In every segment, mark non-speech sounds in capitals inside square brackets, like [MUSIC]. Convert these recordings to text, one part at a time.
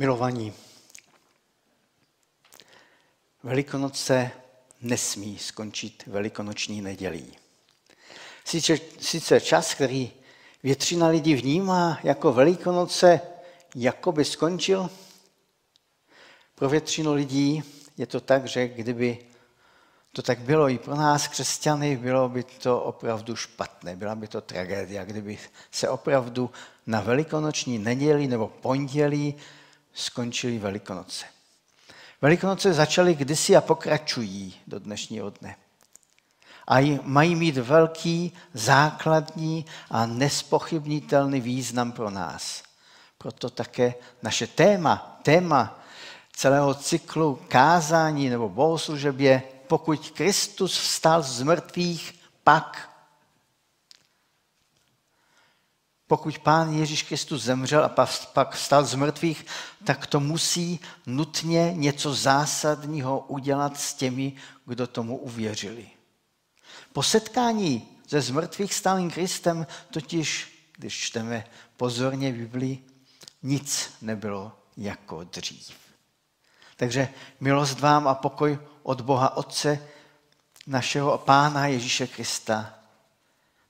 Milovaní, Velikonoce nesmí skončit velikonoční nedělí. Sice, sice čas, který většina lidí vnímá jako Velikonoce, jako by skončil, pro většinu lidí je to tak, že kdyby to tak bylo i pro nás, křesťany, bylo by to opravdu špatné, byla by to tragédia, kdyby se opravdu na velikonoční neděli nebo pondělí skončily Velikonoce. Velikonoce začaly kdysi a pokračují do dnešního dne. A mají mít velký, základní a nespochybnitelný význam pro nás. Proto také naše téma, téma celého cyklu kázání nebo bohoslužeb je, pokud Kristus vstal z mrtvých, pak Pokud Pán Ježíš Kristus zemřel a pak vstal z mrtvých, tak to musí nutně něco zásadního udělat s těmi, kdo tomu uvěřili. Po setkání se zmrtvých stálým Kristem totiž, když čteme pozorně Biblii, nic nebylo jako dřív. Takže milost vám a pokoj od Boha Otce, našeho Pána Ježíše Krista.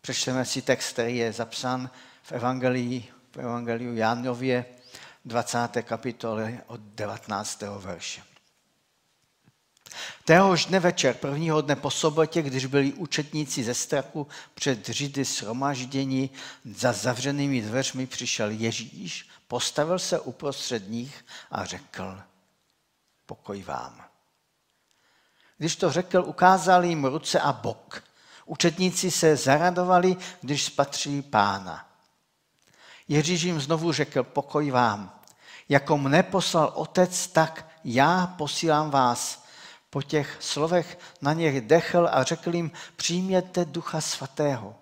Přečteme si text, který je zapsán v Evangelii, v Evangeliu Jánově, 20. kapitole od 19. verše. Téhož dne večer, prvního dne po sobotě, když byli učetníci ze strachu před Židy shromaždění, za zavřenými dveřmi přišel Ježíš, postavil se uprostřed nich a řekl, pokoj vám. Když to řekl, ukázal jim ruce a bok. Učetníci se zaradovali, když spatřili pána. Ježíš jim znovu řekl, pokoj vám. Jako mne poslal otec, tak já posílám vás. Po těch slovech na něch dechl a řekl jim, přijměte ducha svatého.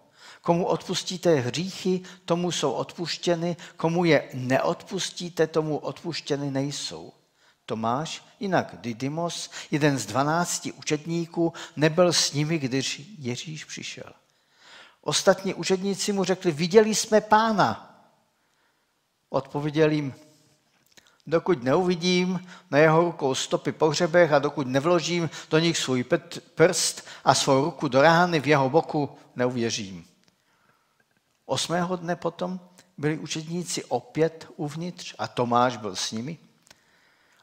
Komu odpustíte hříchy, tomu jsou odpuštěny, komu je neodpustíte, tomu odpuštěny nejsou. Tomáš, jinak Didymos, jeden z dvanácti učetníků, nebyl s nimi, když Ježíš přišel. Ostatní učedníci mu řekli, viděli jsme pána. Odpověděl jim, dokud neuvidím na jeho rukou stopy po hřebech a dokud nevložím do nich svůj prst a svou ruku do rány v jeho boku, neuvěřím. Osmého dne potom byli učedníci opět uvnitř a Tomáš byl s nimi.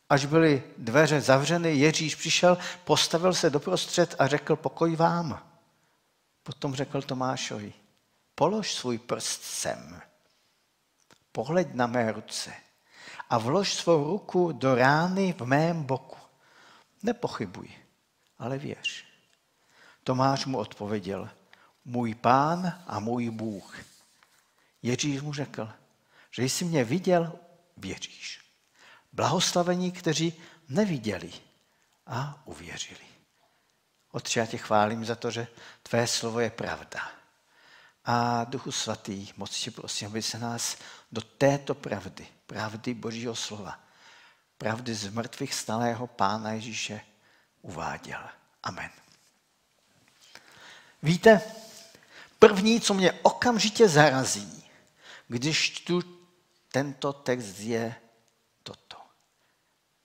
Až byly dveře zavřeny, Ježíš přišel, postavil se doprostřed a řekl pokoj vám. Potom řekl Tomášovi, polož svůj prst sem pohleď na mé ruce a vlož svou ruku do rány v mém boku. Nepochybuj, ale věř. Tomáš mu odpověděl, můj pán a můj Bůh. Ježíš mu řekl, že jsi mě viděl, věříš. Blahoslavení, kteří neviděli a uvěřili. Otče, já tě chválím za to, že tvé slovo je pravda. A Duchu Svatý, moc tě prosím, aby se nás do této pravdy, pravdy Božího slova, pravdy z mrtvých stalého Pána Ježíše uváděl. Amen. Víte, první, co mě okamžitě zarazí, když čtu tento text, je toto.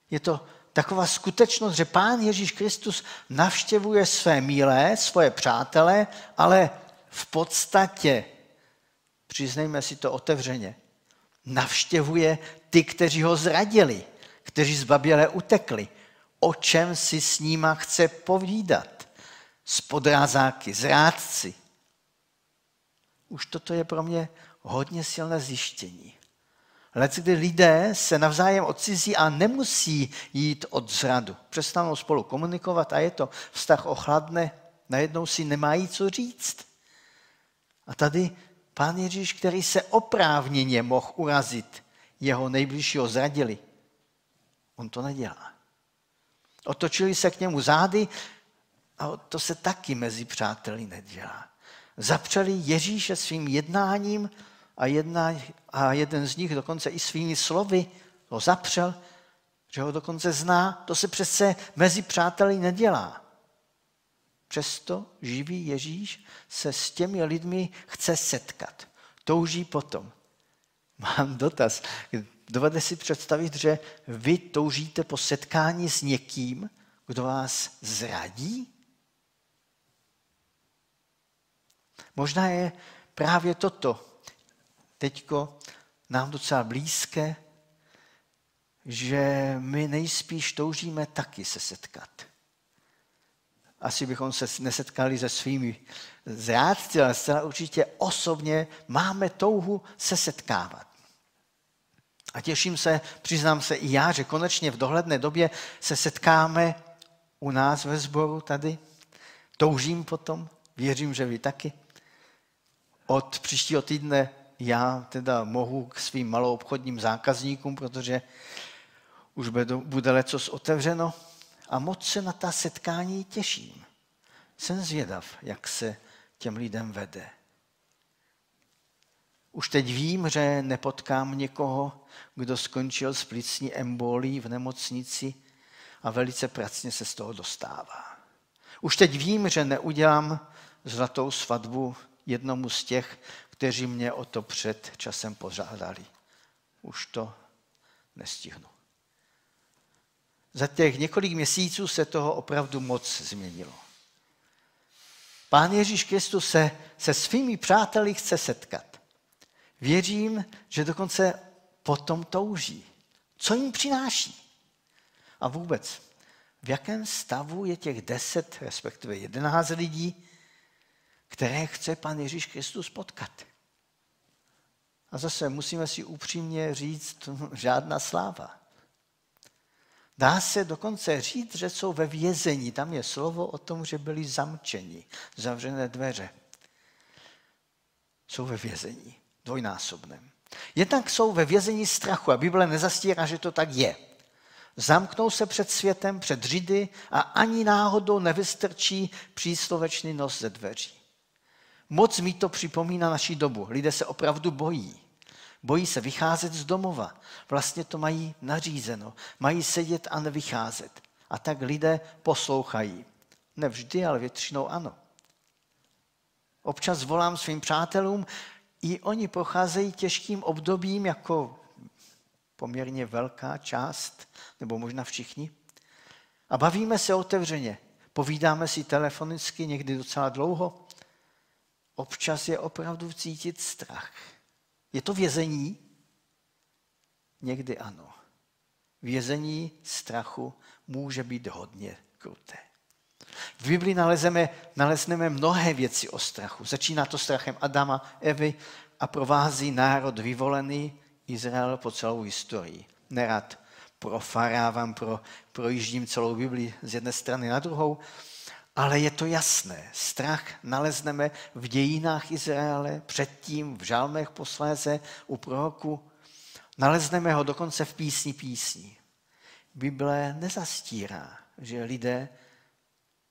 Je to taková skutečnost, že Pán Ježíš Kristus navštěvuje své milé, svoje přátele, ale v podstatě, přiznejme si to otevřeně, navštěvuje ty, kteří ho zradili, kteří zbaběle utekli. O čem si s níma chce povídat? S podrázáky, zrádci. Už toto je pro mě hodně silné zjištění. Lec, kdy lidé se navzájem odcizí a nemusí jít od zradu. Přestanou spolu komunikovat a je to vztah ochladne, najednou si nemají co říct. A tady pán Ježíš, který se oprávněně mohl urazit, jeho nejbližšího zradili. On to nedělá. Otočili se k němu zády a to se taky mezi přáteli nedělá. Zapřeli Ježíše svým jednáním a, jedna, a jeden z nich dokonce i svými slovy ho zapřel, že ho dokonce zná. To se přece mezi přáteli nedělá. Přesto živý Ježíš se s těmi lidmi chce setkat. Touží potom. [LAUGHS] Mám dotaz. Dovede si představit, že vy toužíte po setkání s někým, kdo vás zradí? Možná je právě toto teďko nám docela blízké, že my nejspíš toužíme taky se setkat. Asi bychom se nesetkali se svými zrádci, ale zcela určitě osobně máme touhu se setkávat. A těším se, přiznám se i já, že konečně v dohledné době se setkáme u nás ve sboru tady. Toužím potom, věřím, že vy taky. Od příštího týdne já teda mohu k svým maloobchodním zákazníkům, protože už bude lecos otevřeno a moc se na ta setkání těším. Jsem zvědav, jak se těm lidem vede. Už teď vím, že nepotkám někoho, kdo skončil s plicní embolí v nemocnici a velice pracně se z toho dostává. Už teď vím, že neudělám zlatou svatbu jednomu z těch, kteří mě o to před časem požádali. Už to nestihnu. Za těch několik měsíců se toho opravdu moc změnilo. Pán Ježíš Kristus se se svými přáteli chce setkat. Věřím, že dokonce potom touží. Co jim přináší? A vůbec, v jakém stavu je těch deset, respektive jedenáct lidí, které chce pan Ježíš Kristus potkat? A zase musíme si upřímně říct, [LAUGHS] žádná sláva. Dá se dokonce říct, že jsou ve vězení. Tam je slovo o tom, že byli zamčeni, zavřené dveře. Jsou ve vězení, dvojnásobném. Jednak jsou ve vězení strachu a Bible nezastírá, že to tak je. Zamknou se před světem, před Židy a ani náhodou nevystrčí příslovečný nos ze dveří. Moc mi to připomíná naší dobu. Lidé se opravdu bojí. Bojí se vycházet z domova. Vlastně to mají nařízeno. Mají sedět a nevycházet. A tak lidé poslouchají. Nevždy, ale většinou ano. Občas volám svým přátelům, i oni procházejí těžkým obdobím jako poměrně velká část, nebo možná všichni. A bavíme se otevřeně. Povídáme si telefonicky někdy docela dlouho. Občas je opravdu cítit strach. Je to vězení? Někdy ano. Vězení strachu může být hodně kruté. V Biblii nalezeme, nalezneme mnohé věci o strachu. Začíná to strachem Adama, Evy a provází národ vyvolený Izrael po celou historii. Nerad profarávám, pro, projíždím celou Biblii z jedné strany na druhou, ale je to jasné. Strach nalezneme v dějinách Izraele, předtím v žalmech posléze, u proroku. Nalezneme ho dokonce v písni písní. Bible nezastírá, že lidé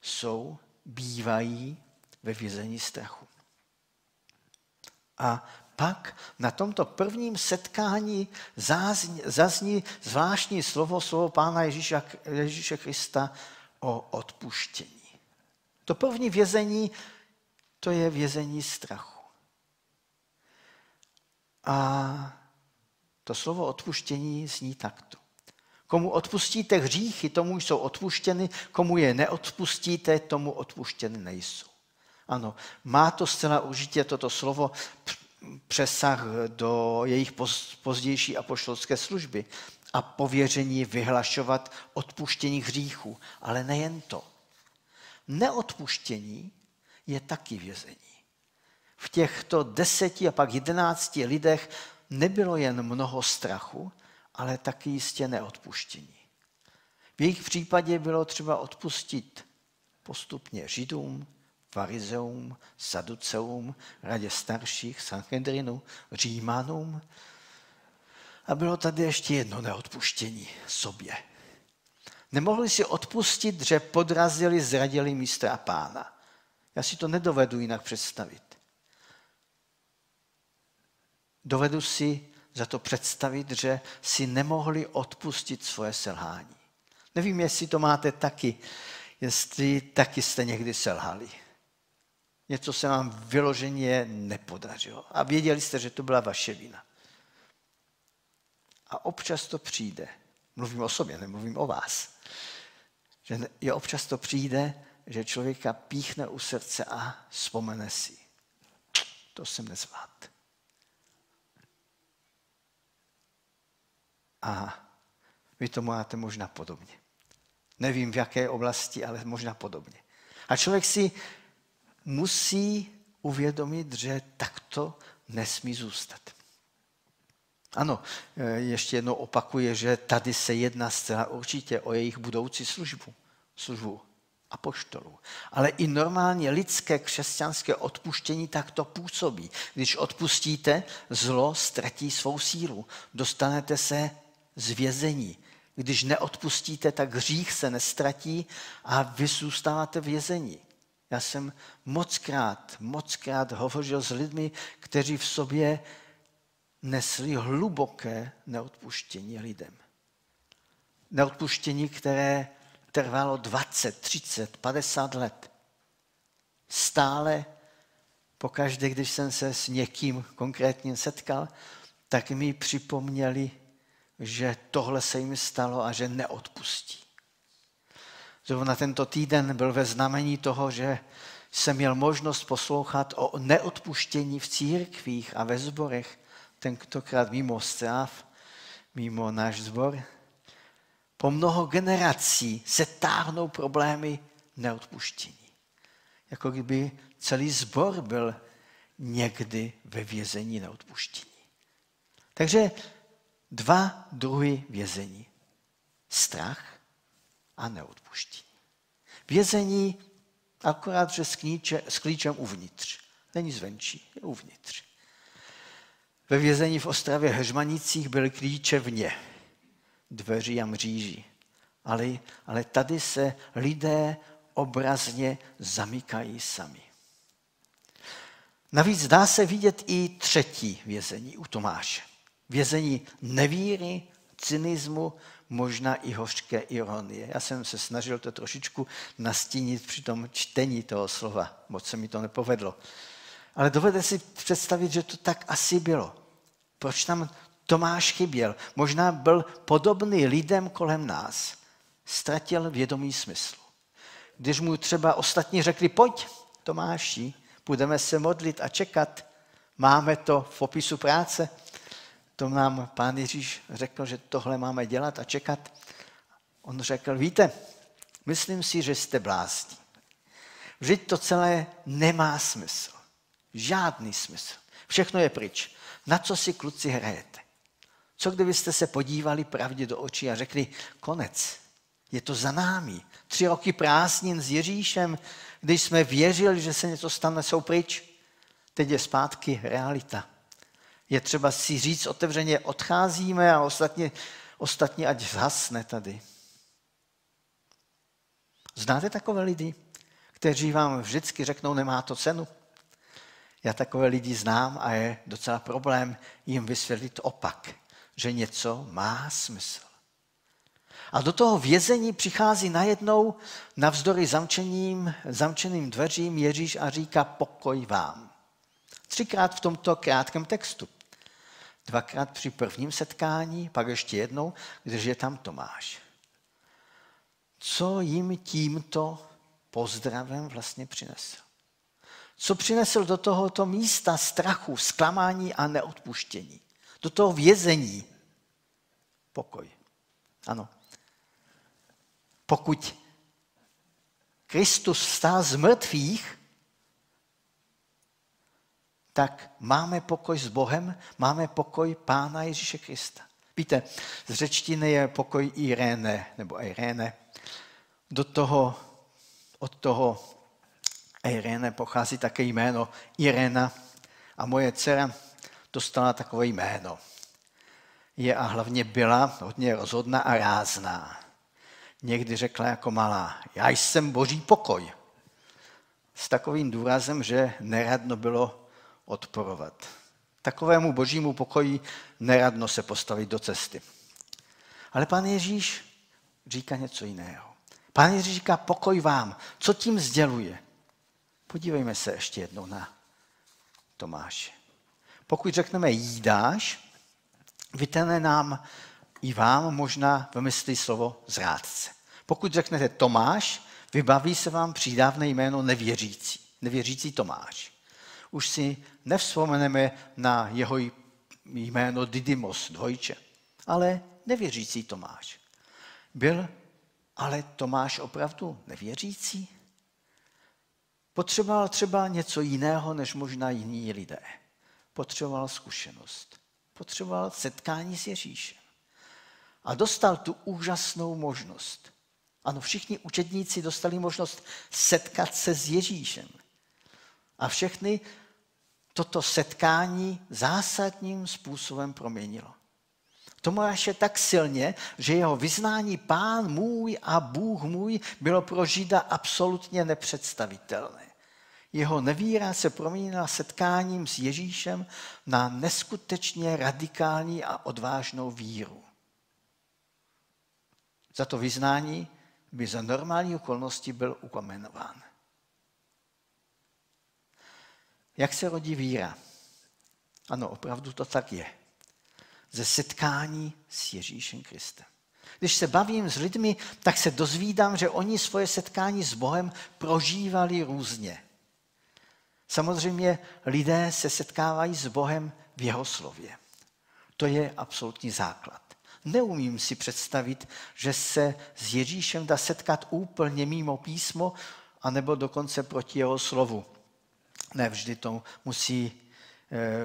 jsou, bývají ve vězení strachu. A pak na tomto prvním setkání zazní, zvláštní slovo, slovo Pána Ježíša, Ježíše Krista o odpuštění. To první vězení, to je vězení strachu. A to slovo odpuštění zní takto. Komu odpustíte hříchy, tomu jsou odpuštěny, komu je neodpustíte, tomu odpuštěny nejsou. Ano, má to zcela užitě toto slovo přesah do jejich pozdější apoštolské služby a pověření vyhlašovat odpuštění hříchů. Ale nejen to. Neodpuštění je taky vězení. V těchto deseti a pak jedenácti lidech nebylo jen mnoho strachu, ale taky jistě neodpuštění. V jejich případě bylo třeba odpustit postupně Židům, farizeum, saduceum, radě starších, Sanhedrinu, Římanům. A bylo tady ještě jedno neodpuštění sobě. Nemohli si odpustit, že podrazili, zradili mistra pána. Já si to nedovedu jinak představit. Dovedu si za to představit, že si nemohli odpustit svoje selhání. Nevím, jestli to máte taky, jestli taky jste někdy selhali. Něco se vám vyloženě nepodařilo. A věděli jste, že to byla vaše vina. A občas to přijde. Mluvím o sobě, nemluvím o vás. Že je občas to přijde, že člověka píchne u srdce a vzpomene si. To jsem nezvlád. A vy to máte možná podobně. Nevím v jaké oblasti, ale možná podobně. A člověk si musí uvědomit, že takto nesmí zůstat. Ano, e, ještě jednou opakuje, že tady se jedná zcela určitě o jejich budoucí službu, službu apoštolů. Ale i normálně lidské křesťanské odpuštění takto působí. Když odpustíte, zlo ztratí svou sílu. Dostanete se z vězení. Když neodpustíte, tak hřích se nestratí a vy zůstáváte v vězení. Já jsem mockrát, mockrát hovořil s lidmi, kteří v sobě nesli hluboké neodpuštění lidem. Neodpuštění, které trvalo 20, 30, 50 let. Stále pokaždé, když jsem se s někým konkrétním setkal, tak mi připomněli, že tohle se jim stalo a že neodpustí. Zrovna tento týden byl ve znamení toho, že jsem měl možnost poslouchat o neodpuštění v církvích a ve zborech, tentokrát mimo stráv, mimo náš zbor. Po mnoho generací se táhnou problémy neodpuštění. Jako kdyby celý zbor byl někdy ve vězení neodpuštění. Takže dva druhy vězení. Strach a neodpuštění. Vězení akorát, že s, klíče, s klíčem uvnitř. Není zvenčí, je uvnitř. Ve vězení v Ostravě Heřmanicích byly klíče vně, dveří a mříží. Ale, ale tady se lidé obrazně zamykají sami. Navíc dá se vidět i třetí vězení u Tomáše. Vězení nevíry, cynismu, možná i hořké ironie. Já jsem se snažil to trošičku nastínit při tom čtení toho slova. Moc se mi to nepovedlo. Ale dovede si představit, že to tak asi bylo. Proč tam Tomáš chyběl? Možná byl podobný lidem kolem nás. Ztratil vědomý smysl. Když mu třeba ostatní řekli, pojď Tomáši, budeme se modlit a čekat, máme to v popisu práce, to nám pán Ježíš řekl, že tohle máme dělat a čekat. On řekl, víte, myslím si, že jste blázni. Vždyť to celé nemá smysl. Žádný smysl. Všechno je pryč. Na co si kluci hrajete? Co kdybyste se podívali pravdě do očí a řekli, konec, je to za námi. Tři roky prázdnin s Ježíšem, když jsme věřili, že se něco stane, jsou pryč. Teď je zpátky realita je třeba si říct otevřeně, odcházíme a ostatně, ostatně ať zhasne tady. Znáte takové lidi, kteří vám vždycky řeknou, nemá to cenu? Já takové lidi znám a je docela problém jim vysvětlit opak, že něco má smysl. A do toho vězení přichází najednou navzdory zamčením, zamčeným dveřím Ježíš a říká pokoj vám. Třikrát v tomto krátkém textu. Dvakrát při prvním setkání, pak ještě jednou, když je tam Tomáš. Co jim tímto pozdravem vlastně přinesl? Co přinesl do tohoto místa strachu, zklamání a neodpuštění? Do toho vězení? Pokoj. Ano. Pokud Kristus stál z mrtvých, tak máme pokoj s Bohem, máme pokoj Pána Ježíše Krista. Víte, z řečtiny je pokoj Irene, nebo Irene. Do toho, od toho Irene pochází také jméno Irena a moje dcera dostala takové jméno. Je a hlavně byla hodně rozhodná a rázná. Někdy řekla jako malá, já jsem boží pokoj. S takovým důrazem, že neradno bylo odporovat. Takovému božímu pokoji neradno se postavit do cesty. Ale pán Ježíš říká něco jiného. Pán Ježíš říká pokoj vám. Co tím sděluje? Podívejme se ještě jednou na Tomáše. Pokud řekneme jídáš, vytene nám i vám možná vymyslí slovo zrádce. Pokud řeknete Tomáš, vybaví se vám přídavné jméno nevěřící. Nevěřící Tomáš. Už si nevzpomeneme na jeho jméno Didymos, dvojče, ale nevěřící Tomáš. Byl ale Tomáš opravdu nevěřící? Potřeboval třeba něco jiného, než možná jiní lidé. Potřeboval zkušenost. Potřeboval setkání s Ježíšem. A dostal tu úžasnou možnost. Ano, všichni učedníci dostali možnost setkat se s Ježíšem. A všechny toto setkání zásadním způsobem proměnilo. Tomáše tak silně, že jeho vyznání pán můj a Bůh můj bylo pro Žida absolutně nepředstavitelné. Jeho nevíra se proměnila setkáním s Ježíšem na neskutečně radikální a odvážnou víru. Za to vyznání by za normální okolnosti byl ukamenován. Jak se rodí víra? Ano, opravdu to tak je. Ze setkání s Ježíšem Kristem. Když se bavím s lidmi, tak se dozvídám, že oni svoje setkání s Bohem prožívali různě. Samozřejmě lidé se setkávají s Bohem v jeho slově. To je absolutní základ. Neumím si představit, že se s Ježíšem dá setkat úplně mimo písmo, anebo dokonce proti jeho slovu. Ne vždy to musí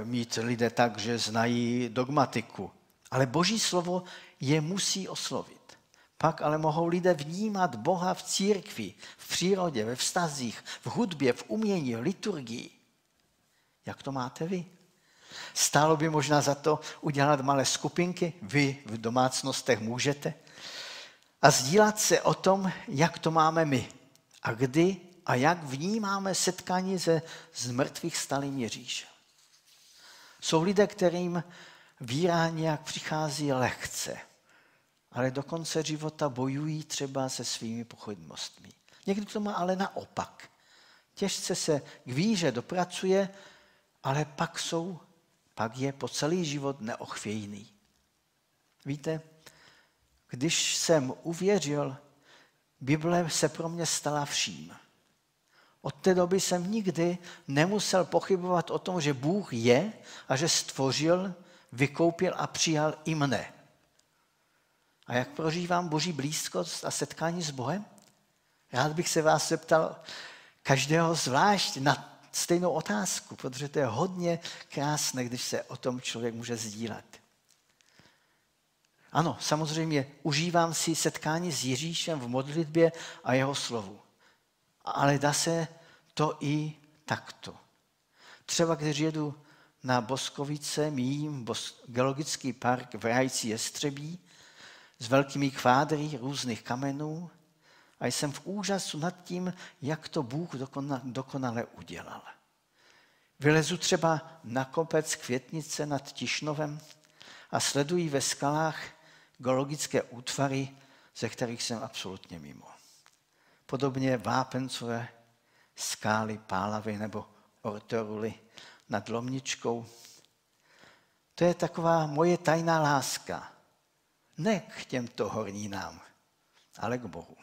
mít lidé tak, že znají dogmatiku. Ale Boží slovo je musí oslovit. Pak ale mohou lidé vnímat Boha v církvi, v přírodě, ve vztazích, v hudbě, v umění, v liturgii. Jak to máte vy? Stálo by možná za to udělat malé skupinky, vy v domácnostech můžete, a sdílat se o tom, jak to máme my a kdy a jak vnímáme setkání se z mrtvých stalým Ježíšem. Jsou lidé, kterým víra nějak přichází lehce, ale do konce života bojují třeba se svými pochodnostmi. Někdo to má ale naopak. Těžce se k víře dopracuje, ale pak jsou, pak je po celý život neochvějný. Víte, když jsem uvěřil, Bible se pro mě stala vším. Od té doby jsem nikdy nemusel pochybovat o tom, že Bůh je a že stvořil, vykoupil a přijal i mne. A jak prožívám boží blízkost a setkání s Bohem? Rád bych se vás zeptal každého zvlášť na stejnou otázku, protože to je hodně krásné, když se o tom člověk může sdílet. Ano, samozřejmě užívám si setkání s Ježíšem v modlitbě a jeho slovu. Ale dá se to i takto. Třeba když jedu na Boskovice, míjím geologický park v Rajci Jestřebí s velkými kvádry různých kamenů a jsem v úžasu nad tím, jak to Bůh dokonale udělal. Vylezu třeba na kopec květnice nad Tišnovem a sleduji ve skalách geologické útvary, ze kterých jsem absolutně mimo. Podobně vápencové skály Pálavy nebo Ortoruly nad Lomničkou. To je taková moje tajná láska. Ne k těmto horninám, ale k Bohu.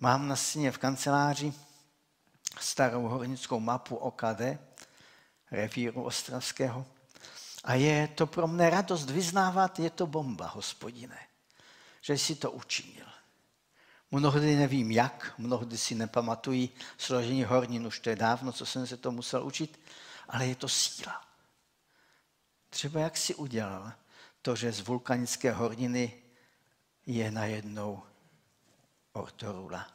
Mám na stěně v kanceláři starou hornickou mapu OKD, revíru Ostravského. A je to pro mne radost vyznávat, je to bomba, hospodine, že jsi to učinil. Mnohdy nevím jak, mnohdy si nepamatují složení hornin, už to je dávno, co jsem se to musel učit, ale je to síla. Třeba jak si udělal to, že z vulkanické horniny je najednou ortorula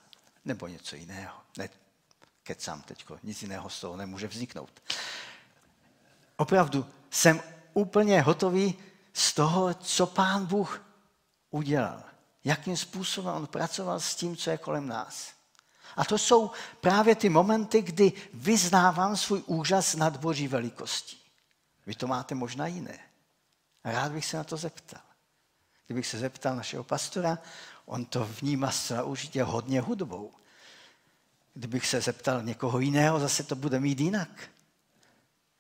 nebo něco jiného. Ne, kecám teď, nic jiného z toho nemůže vzniknout. Opravdu jsem úplně hotový z toho, co pán Bůh udělal. Jakým způsobem on pracoval s tím, co je kolem nás. A to jsou právě ty momenty, kdy vyznávám svůj úžas nad Boží velikostí. Vy to máte možná jiné. Rád bych se na to zeptal. Kdybych se zeptal našeho pastora, on to vnímá zcela určitě hodně hudbou. Kdybych se zeptal někoho jiného, zase to bude mít jinak.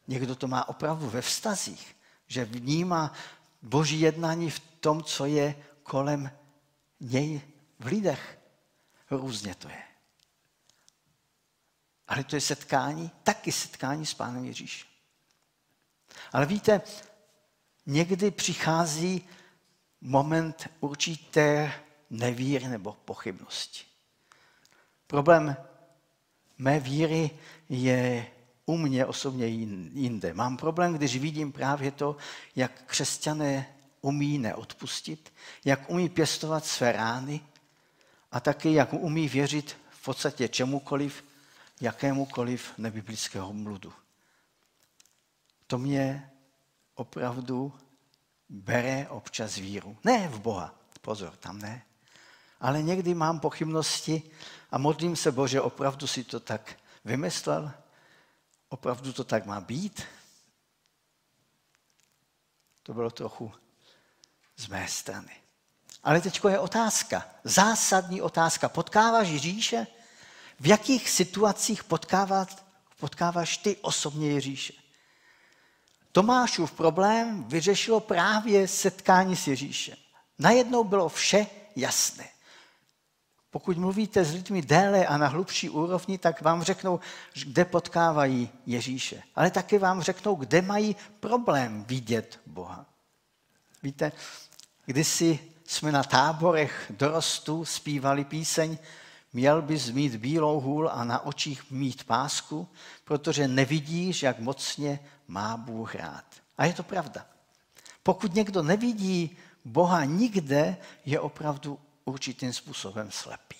Někdo to má opravdu ve vztazích, že vnímá boží jednání v tom, co je kolem něj v lidech. Různě to je. Ale to je setkání, taky setkání s Pánem Ježíšem. Ale víte, někdy přichází moment určité nevíry nebo pochybnosti. Problém mé víry je u mě osobně jinde. Mám problém, když vidím právě to, jak křesťané umí neodpustit, jak umí pěstovat své rány a taky jak umí věřit v podstatě čemukoliv, jakémukoliv nebiblického bludu. To mě opravdu bere občas víru. Ne v Boha, pozor, tam ne. Ale někdy mám pochybnosti a modlím se, Bože, opravdu si to tak vymyslel? Opravdu to tak má být? To bylo trochu z mé strany. Ale teď je otázka, zásadní otázka. Potkáváš Ježíše? V jakých situacích potkáváš, potkáváš ty osobně Ježíše? Tomášův problém vyřešilo právě setkání s Ježíšem. Najednou bylo vše jasné. Pokud mluvíte s lidmi déle a na hlubší úrovni, tak vám řeknou, kde potkávají Ježíše. Ale taky vám řeknou, kde mají problém vidět Boha. Víte, kdysi jsme na táborech dorostu zpívali píseň Měl bys mít bílou hůl a na očích mít pásku, protože nevidíš, jak mocně má Bůh rád. A je to pravda. Pokud někdo nevidí Boha nikde, je opravdu určitým způsobem slepý.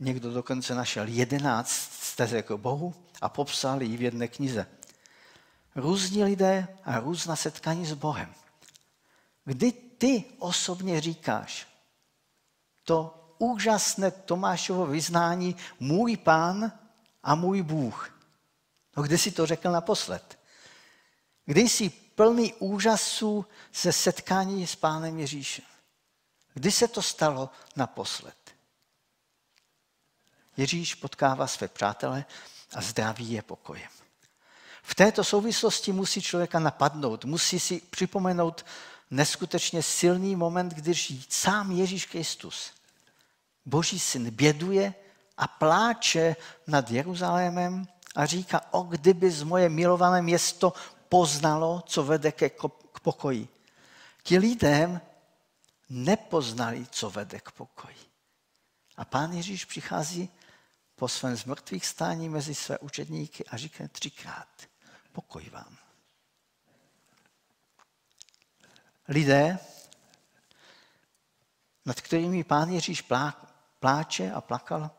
Někdo dokonce našel jedenáct stezek Bohu a popsal ji v jedné knize. Různí lidé a různá setkání s Bohem. Kdy ty osobně říkáš to úžasné Tomášovo vyznání můj pán a můj Bůh. No kdy si to řekl naposled? Kdy jsi plný úžasů se setkání s pánem Ježíšem? Kdy se to stalo naposled? Ježíš potkává své přátele a zdraví je pokojem. V této souvislosti musí člověka napadnout, musí si připomenout neskutečně silný moment, když sám Ježíš Kristus, Boží syn, běduje a pláče nad Jeruzalémem a říká, o kdyby z moje milované město poznalo, co vede ke k pokoji. Ti lidem nepoznali, co vede k pokoji. A pán Ježíš přichází po svém zmrtvých stání mezi své učedníky a říká třikrát, pokoj vám. Lidé, nad kterými pán Ježíš pláče a plakal,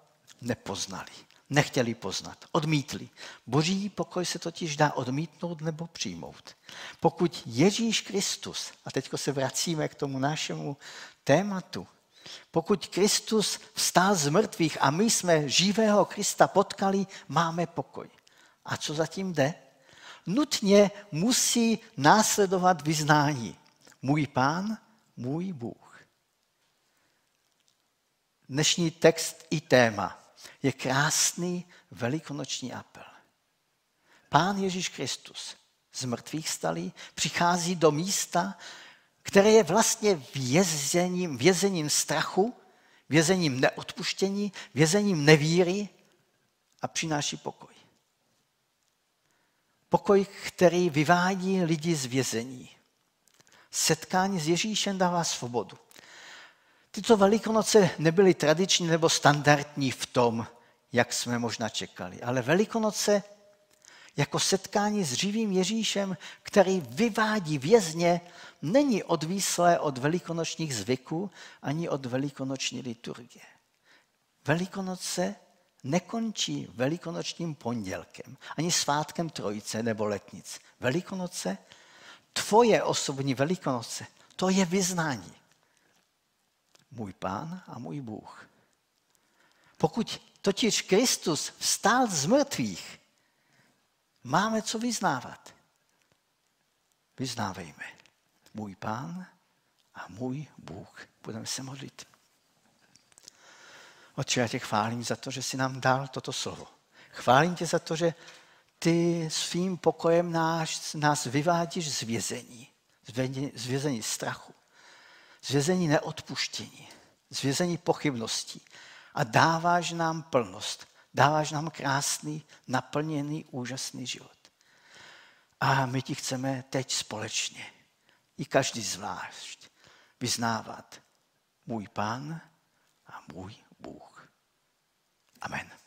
nepoznali. Nechtěli poznat, odmítli. Boží pokoj se totiž dá odmítnout nebo přijmout. Pokud Ježíš Kristus, a teď se vracíme k tomu našemu tématu, pokud Kristus vstál z mrtvých a my jsme živého Krista potkali, máme pokoj. A co zatím jde? Nutně musí následovat vyznání. Můj pán, můj Bůh. Dnešní text i téma je krásný velikonoční apel. Pán Ježíš Kristus z mrtvých stalí přichází do místa, které je vlastně vězením, vězením strachu, vězením neodpuštění, vězením nevíry a přináší pokoj. Pokoj, který vyvádí lidi z vězení. Setkání s Ježíšem dává svobodu. Tyto velikonoce nebyly tradiční nebo standardní v tom, jak jsme možná čekali. Ale Velikonoce jako setkání s živým Ježíšem, který vyvádí vězně, není odvíslé od velikonočních zvyků ani od velikonoční liturgie. Velikonoce nekončí velikonočním pondělkem, ani svátkem trojice nebo letnic. Velikonoce, tvoje osobní velikonoce, to je vyznání. Můj pán a můj Bůh. Pokud totiž Kristus vstál z mrtvých, máme co vyznávat. Vyznávejme. Můj pán a můj Bůh. Budeme se modlit. Otče, já tě chválím za to, že jsi nám dal toto slovo. Chválím tě za to, že ty svým pokojem nás, nás vyvádíš z vězení. z vězení strachu, z vězení neodpuštění, z vězení pochybností a dáváš nám plnost, dáváš nám krásný, naplněný, úžasný život. A my ti chceme teď společně, i každý zvlášť, vyznávat můj pán a můj Bůh. Amen.